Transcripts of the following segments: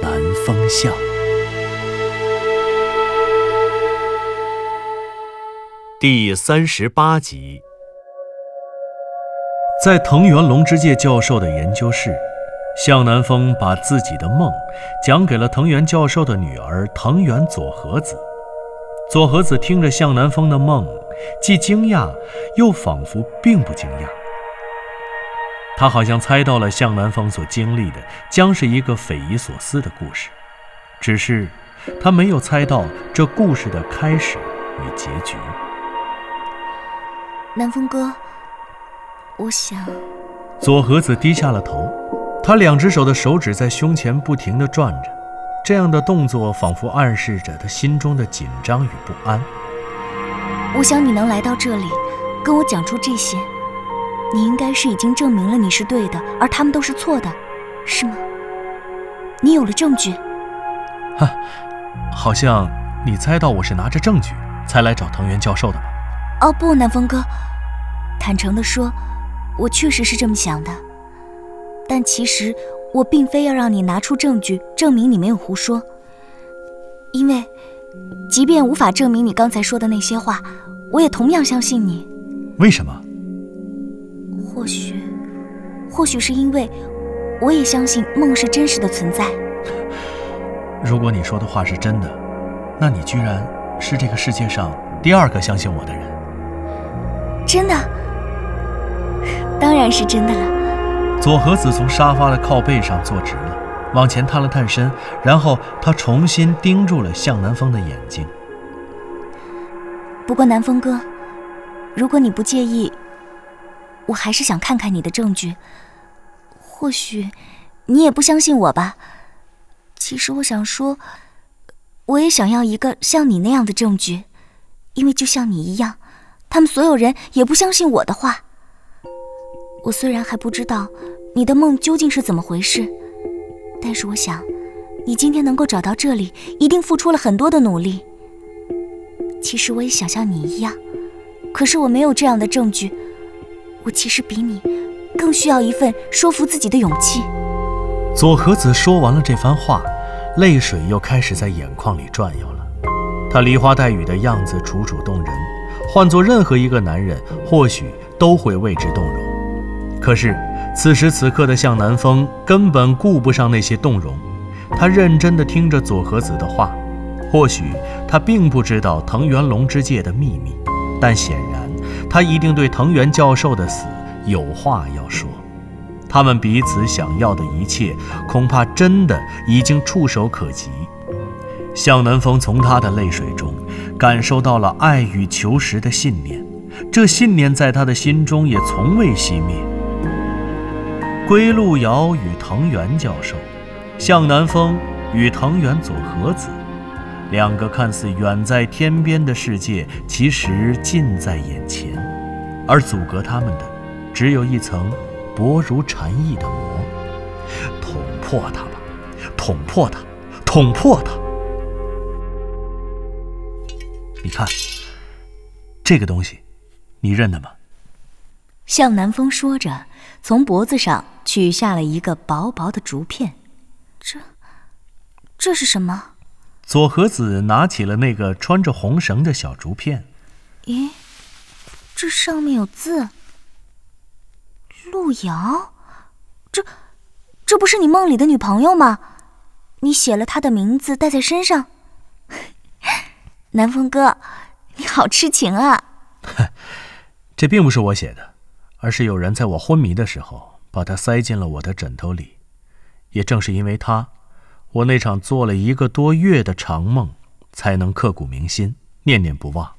南风向》第三十八集。在藤原龙之介教授的研究室，向南风把自己的梦讲给了藤原教授的女儿藤原佐和子。佐和子听着向南风的梦，既惊讶，又仿佛并不惊讶。他好像猜到了向南风所经历的将是一个匪夷所思的故事，只是他没有猜到这故事的开始与结局。南风哥，我想，左和子低下了头，他两只手的手指在胸前不停地转着，这样的动作仿佛暗示着他心中的紧张与不安。我想你能来到这里，跟我讲出这些，你应该是已经证明了你是对的，而他们都是错的，是吗？你有了证据，哈，好像你猜到我是拿着证据才来找藤原教授的吧？哦不，南风哥，坦诚地说，我确实是这么想的，但其实我并非要让你拿出证据证明你没有胡说，因为，即便无法证明你刚才说的那些话，我也同样相信你。为什么？或许，或许是因为，我也相信梦是真实的存在。如果你说的话是真的，那你居然是这个世界上第二个相信我的人。真的，当然是真的了。左和子从沙发的靠背上坐直了，往前探了探身，然后他重新盯住了向南风的眼睛。不过南风哥，如果你不介意，我还是想看看你的证据。或许你也不相信我吧。其实我想说，我也想要一个像你那样的证据，因为就像你一样，他们所有人也不相信我的话。我虽然还不知道你的梦究竟是怎么回事，但是我想，你今天能够找到这里，一定付出了很多的努力。其实我也想像你一样，可是我没有这样的证据。我其实比你更需要一份说服自己的勇气。左和子说完了这番话，泪水又开始在眼眶里转悠了。他梨花带雨的样子楚楚动人，换做任何一个男人，或许都会为之动容。可是此时此刻的向南风根本顾不上那些动容，他认真地听着左和子的话。或许他并不知道藤原龙之介的秘密，但显他一定对藤原教授的死有话要说。他们彼此想要的一切，恐怕真的已经触手可及。向南风从他的泪水中感受到了爱与求实的信念，这信念在他的心中也从未熄灭。归路遥与藤原教授，向南风与藤原佐和子。两个看似远在天边的世界，其实近在眼前，而阻隔他们的，只有一层薄如蝉翼的膜。捅破它吧，捅破它，捅破它！你看，这个东西，你认得吗？向南风说着，从脖子上取下了一个薄薄的竹片。这，这是什么？左和子拿起了那个穿着红绳的小竹片。咦，这上面有字。路遥，这，这不是你梦里的女朋友吗？你写了她的名字带在身上。南风哥，你好痴情啊！这并不是我写的，而是有人在我昏迷的时候把它塞进了我的枕头里。也正是因为它。我那场做了一个多月的长梦，才能刻骨铭心、念念不忘。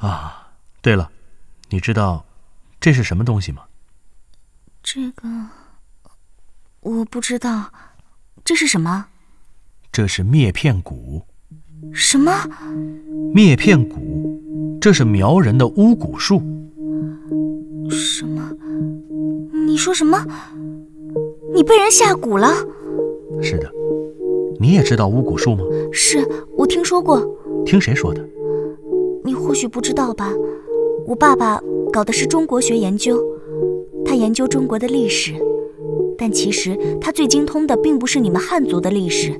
啊，对了，你知道这是什么东西吗？这个我不知道，这是什么？这是灭片骨。什么？灭片骨？这是苗人的巫蛊术。什么？你说什么？你被人下蛊了？是的。你也知道巫蛊术吗？是我听说过。听谁说的？你或许不知道吧。我爸爸搞的是中国学研究，他研究中国的历史，但其实他最精通的并不是你们汉族的历史，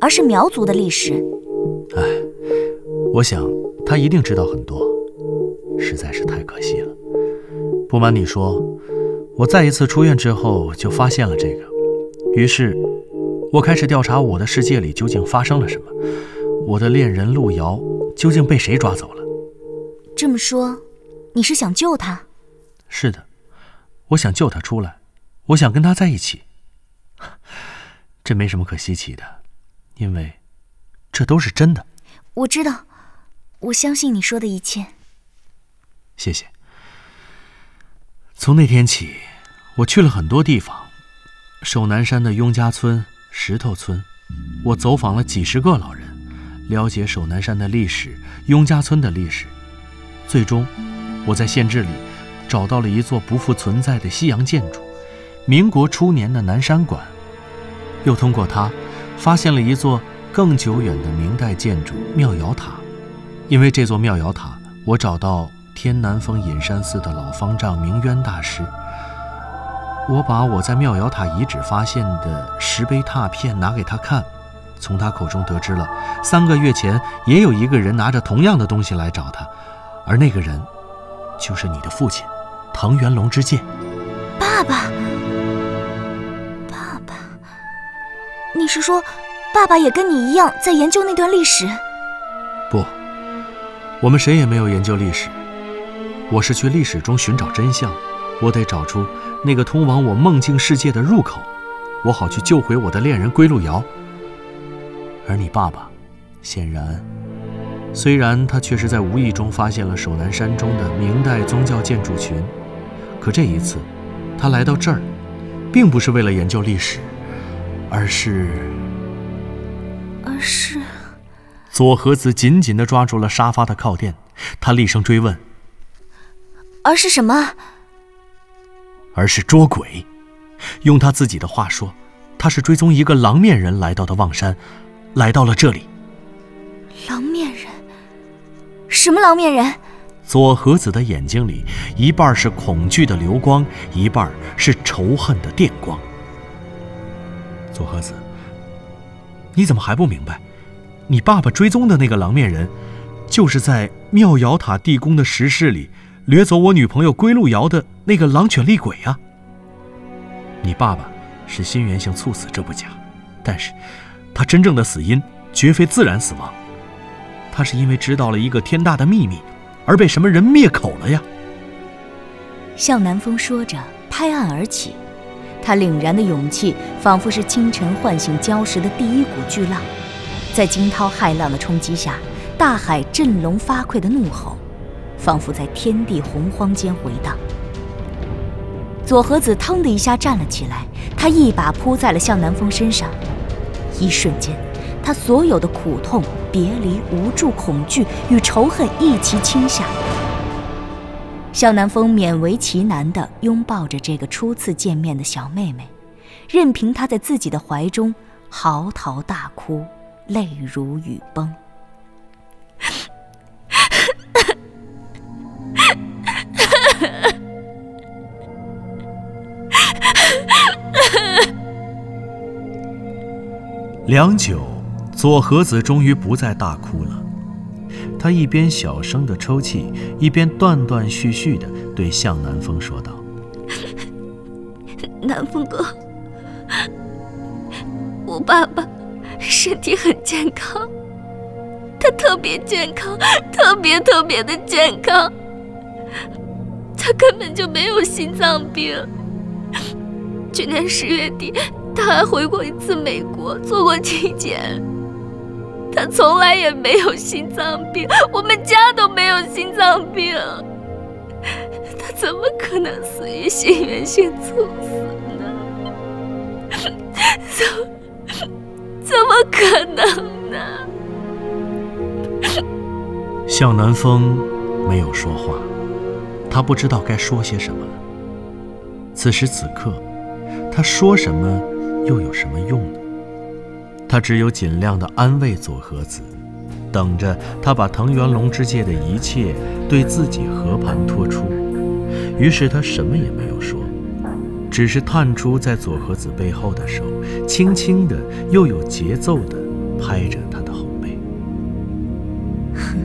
而是苗族的历史。哎，我想他一定知道很多，实在是太可惜了。不瞒你说，我再一次出院之后就发现了这个，于是我开始调查我的世界里究竟发生了什么，我的恋人路遥究竟被谁抓走了。这么说。你是想救他？是的，我想救他出来，我想跟他在一起。这没什么可稀奇的，因为这都是真的。我知道，我相信你说的一切。谢谢。从那天起，我去了很多地方：守南山的雍家村、石头村，我走访了几十个老人，了解守南山的历史、雍家村的历史，最终。我在县志里找到了一座不复存在的西洋建筑——民国初年的南山馆，又通过它发现了一座更久远的明代建筑妙瑶塔。因为这座妙瑶塔，我找到天南峰隐山寺的老方丈明渊大师。我把我在妙瑶塔遗址发现的石碑拓片拿给他看，从他口中得知了三个月前也有一个人拿着同样的东西来找他，而那个人。就是你的父亲，藤原龙之介。爸爸，爸爸，你是说，爸爸也跟你一样在研究那段历史？不，我们谁也没有研究历史。我是去历史中寻找真相，我得找出那个通往我梦境世界的入口，我好去救回我的恋人归路遥。而你爸爸，显然。虽然他确实在无意中发现了首南山中的明代宗教建筑群，可这一次，他来到这儿，并不是为了研究历史，而是……而是……左和子紧紧地抓住了沙发的靠垫，他厉声追问：“而是什么？”“而是捉鬼。”用他自己的话说，他是追踪一个狼面人来到的望山，来到了这里。狼面人。什么狼面人？左和子的眼睛里，一半是恐惧的流光，一半是仇恨的电光。左和子，你怎么还不明白？你爸爸追踪的那个狼面人，就是在妙瑶塔地宫的石室里掠走我女朋友归路瑶的那个狼犬厉鬼啊！你爸爸是心源性猝死，这不假，但是，他真正的死因绝非自然死亡。他是因为知道了一个天大的秘密，而被什么人灭口了呀？向南风说着，拍案而起。他凛然的勇气，仿佛是清晨唤醒礁石的第一股巨浪，在惊涛骇浪的冲击下，大海振聋发聩的怒吼，仿佛在天地洪荒间回荡。左和子腾的一下站了起来，他一把扑在了向南风身上，一瞬间。他所有的苦痛、别离、无助、恐惧与仇恨一齐倾下。向南风勉为其难地拥抱着这个初次见面的小妹妹，任凭她在自己的怀中嚎啕大哭，泪如雨崩。良久。左和子终于不再大哭了，他一边小声的抽泣，一边断断续续的对向南风说道：“南风哥，我爸爸身体很健康，他特别健康，特别特别的健康，他根本就没有心脏病。去年十月底，他还回过一次美国，做过体检。”他从来也没有心脏病，我们家都没有心脏病，他怎么可能死于心源性猝死呢？怎，怎么可能呢？向南风没有说话，他不知道该说些什么了。此时此刻，他说什么又有什么用呢？他只有尽量的安慰左和子，等着他把藤原龙之介的一切对自己和盘托出。于是他什么也没有说，只是探出在左和子背后的手，轻轻的又有节奏的拍着他的后背。哼，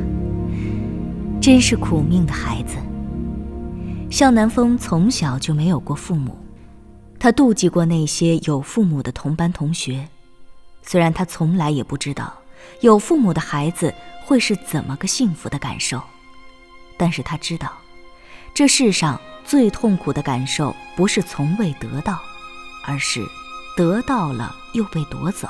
真是苦命的孩子。向南风从小就没有过父母，他妒忌过那些有父母的同班同学。虽然他从来也不知道有父母的孩子会是怎么个幸福的感受，但是他知道，这世上最痛苦的感受不是从未得到，而是得到了又被夺走。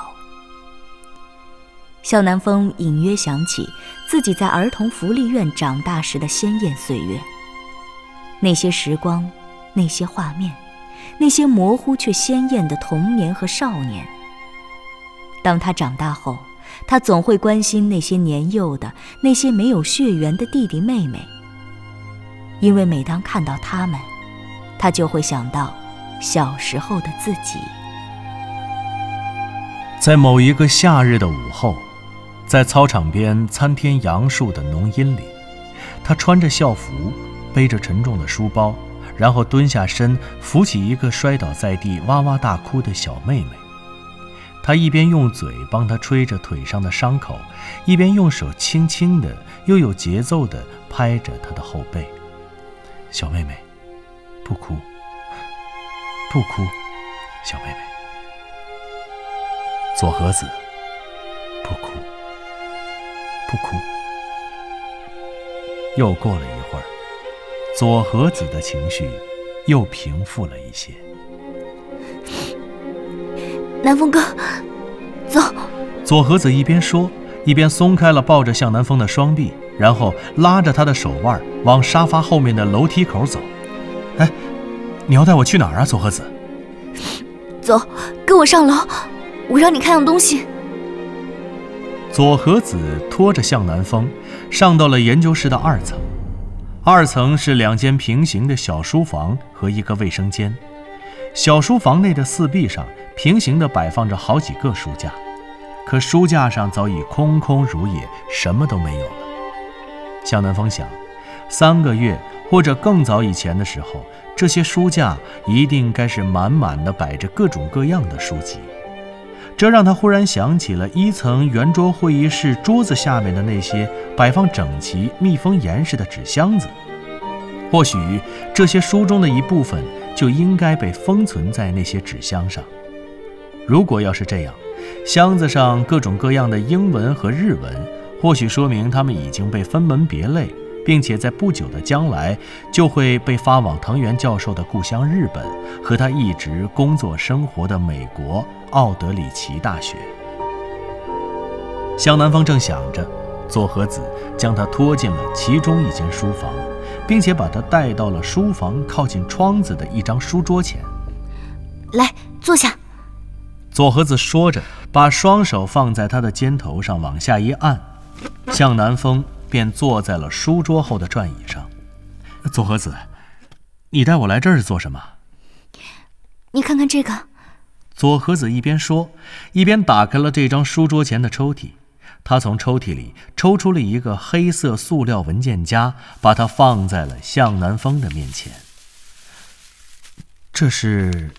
肖南风隐约想起自己在儿童福利院长大时的鲜艳岁月。那些时光，那些画面，那些模糊却鲜艳的童年和少年。当他长大后，他总会关心那些年幼的、那些没有血缘的弟弟妹妹，因为每当看到他们，他就会想到小时候的自己。在某一个夏日的午后，在操场边参天杨树的浓荫里，他穿着校服。背着沉重的书包，然后蹲下身扶起一个摔倒在地哇哇大哭的小妹妹。他一边用嘴帮她吹着腿上的伤口，一边用手轻轻的又有节奏的拍着她的后背。小妹妹，不哭，不哭，小妹妹。左和子，不哭，不哭。又过了一会儿。左和子的情绪又平复了一些。南风哥，走。左和子一边说，一边松开了抱着向南风的双臂，然后拉着他的手腕往沙发后面的楼梯口走。哎，你要带我去哪儿啊，左和子？走，跟我上楼，我让你看样东西。左和子拖着向南风上到了研究室的二层。二层是两间平行的小书房和一个卫生间。小书房内的四壁上平行的摆放着好几个书架，可书架上早已空空如也，什么都没有了。向南风想，三个月或者更早以前的时候，这些书架一定该是满满的摆着各种各样的书籍。这让他忽然想起了一层圆桌会议室桌子下面的那些摆放整齐、密封严实的纸箱子。或许这些书中的一部分就应该被封存在那些纸箱上。如果要是这样，箱子上各种各样的英文和日文，或许说明他们已经被分门别类，并且在不久的将来就会被发往藤原教授的故乡日本和他一直工作生活的美国奥德里奇大学。向南方正想着，佐和子将他拖进了其中一间书房。并且把他带到了书房靠近窗子的一张书桌前。来，坐下。左和子说着，把双手放在他的肩头上，往下一按，向南风便坐在了书桌后的转椅上。左和子，你带我来这儿是做什么？你看看这个。左和子一边说，一边打开了这张书桌前的抽屉。他从抽屉里抽出了一个黑色塑料文件夹，把它放在了向南风的面前。这是。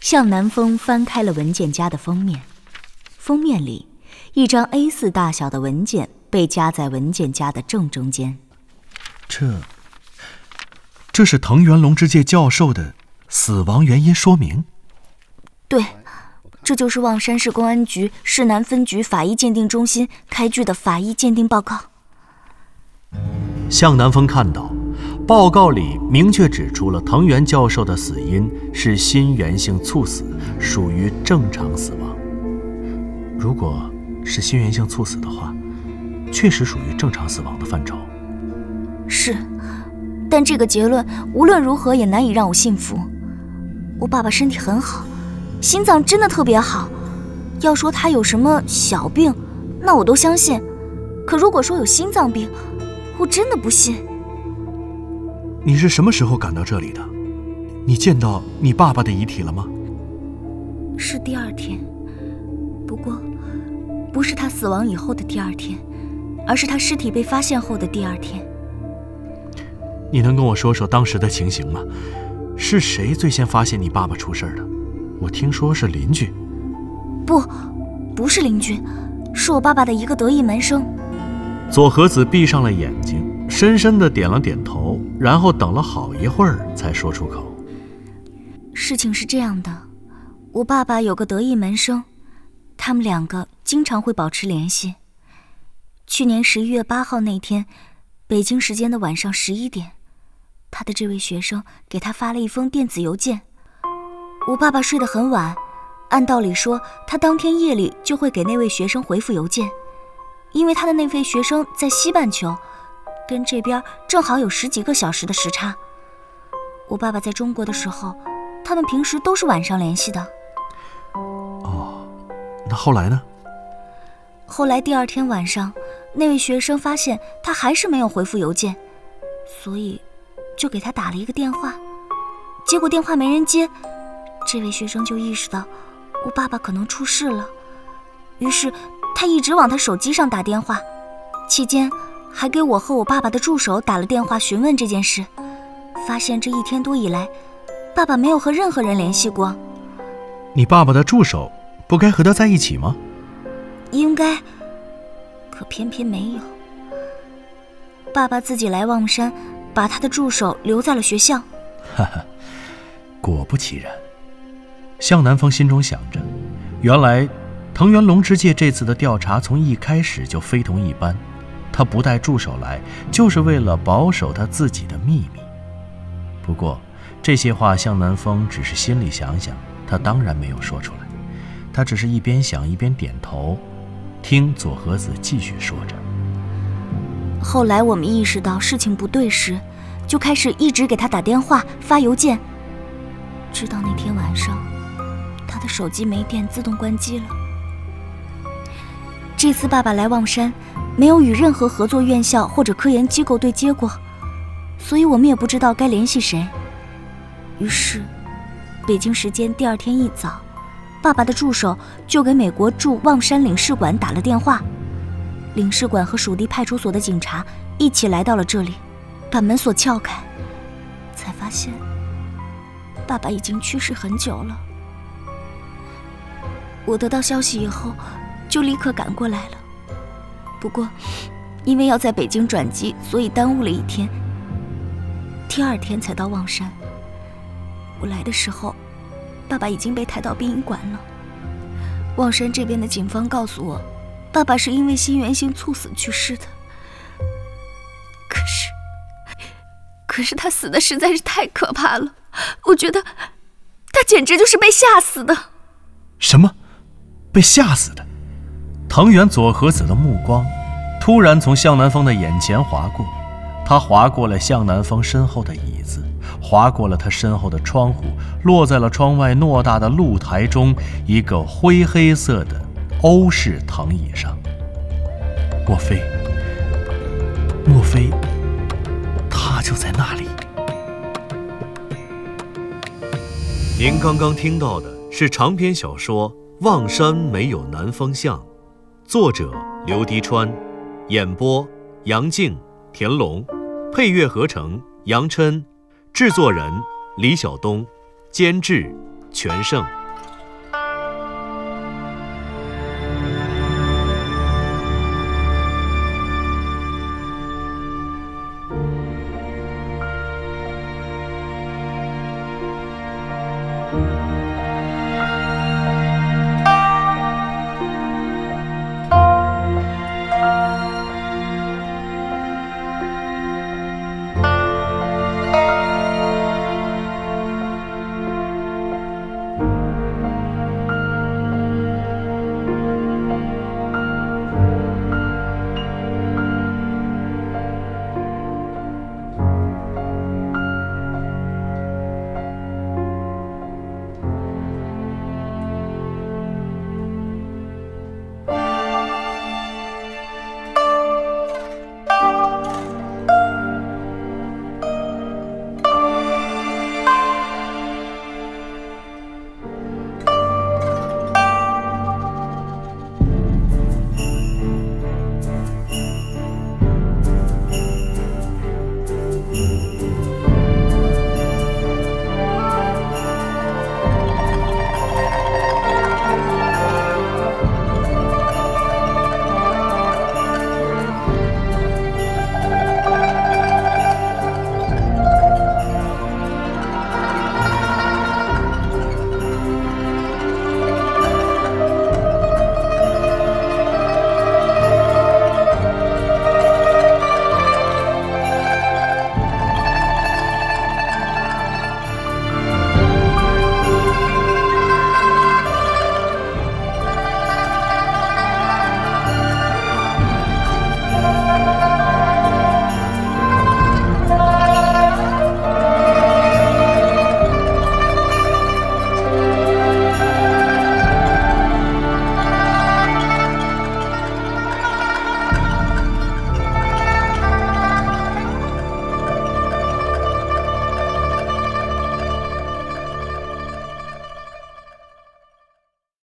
向南风翻开了文件夹的封面，封面里一张 A4 大小的文件被夹在文件夹的正中间。这，这是藤原龙之介教授的死亡原因说明。对。这就是望山市公安局市南分局法医鉴定中心开具的法医鉴定报告。向南风看到，报告里明确指出了藤原教授的死因是心源性猝死，属于正常死亡。如果是心源性猝死的话，确实属于正常死亡的范畴。是，但这个结论无论如何也难以让我信服。我爸爸身体很好。心脏真的特别好，要说他有什么小病，那我都相信。可如果说有心脏病，我真的不信。你是什么时候赶到这里的？你见到你爸爸的遗体了吗？是第二天，不过不是他死亡以后的第二天，而是他尸体被发现后的第二天。你能跟我说说当时的情形吗？是谁最先发现你爸爸出事的？我听说是邻居。不，不是邻居，是我爸爸的一个得意门生。左和子闭上了眼睛，深深的点了点头，然后等了好一会儿才说出口：“事情是这样的，我爸爸有个得意门生，他们两个经常会保持联系。去年十一月八号那天，北京时间的晚上十一点，他的这位学生给他发了一封电子邮件。我爸爸睡得很晚，按道理说他当天夜里就会给那位学生回复邮件。”因为他的那位学生在西半球，跟这边正好有十几个小时的时差。我爸爸在中国的时候，他们平时都是晚上联系的。哦，那后来呢？后来第二天晚上，那位学生发现他还是没有回复邮件，所以就给他打了一个电话。结果电话没人接，这位学生就意识到我爸爸可能出事了，于是。他一直往他手机上打电话，期间还给我和我爸爸的助手打了电话询问这件事。发现这一天多以来，爸爸没有和任何人联系过。你爸爸的助手不该和他在一起吗？应该，可偏偏没有。爸爸自己来望山，把他的助手留在了学校。哈哈，果不其然。向南风心中想着，原来。藤原龙之介这次的调查从一开始就非同一般，他不带助手来，就是为了保守他自己的秘密。不过这些话向南风只是心里想想，他当然没有说出来。他只是一边想一边点头，听左和子继续说着。后来我们意识到事情不对时，就开始一直给他打电话、发邮件，直到那天晚上，他的手机没电，自动关机了。这次爸爸来望山，没有与任何合作院校或者科研机构对接过，所以我们也不知道该联系谁。于是，北京时间第二天一早，爸爸的助手就给美国驻望山领事馆打了电话。领事馆和属地派出所的警察一起来到了这里，把门锁撬开，才发现爸爸已经去世很久了。我得到消息以后。就立刻赶过来了。不过，因为要在北京转机，所以耽误了一天。第二天才到望山。我来的时候，爸爸已经被抬到殡仪馆了。望山这边的警方告诉我，爸爸是因为心源性猝死去世的。可是，可是他死的实在是太可怕了。我觉得，他简直就是被吓死的。什么？被吓死的？藤原佐和子的目光突然从向南风的眼前划过，他划过了向南风身后的椅子，划过了他身后的窗户，落在了窗外偌大的露台中一个灰黑色的欧式藤椅上。莫非？莫非他就在那里？您刚刚听到的是长篇小说《望山没有南方向》。作者刘迪川，演播杨静、田龙，配乐合成杨琛，制作人李晓东，监制全胜。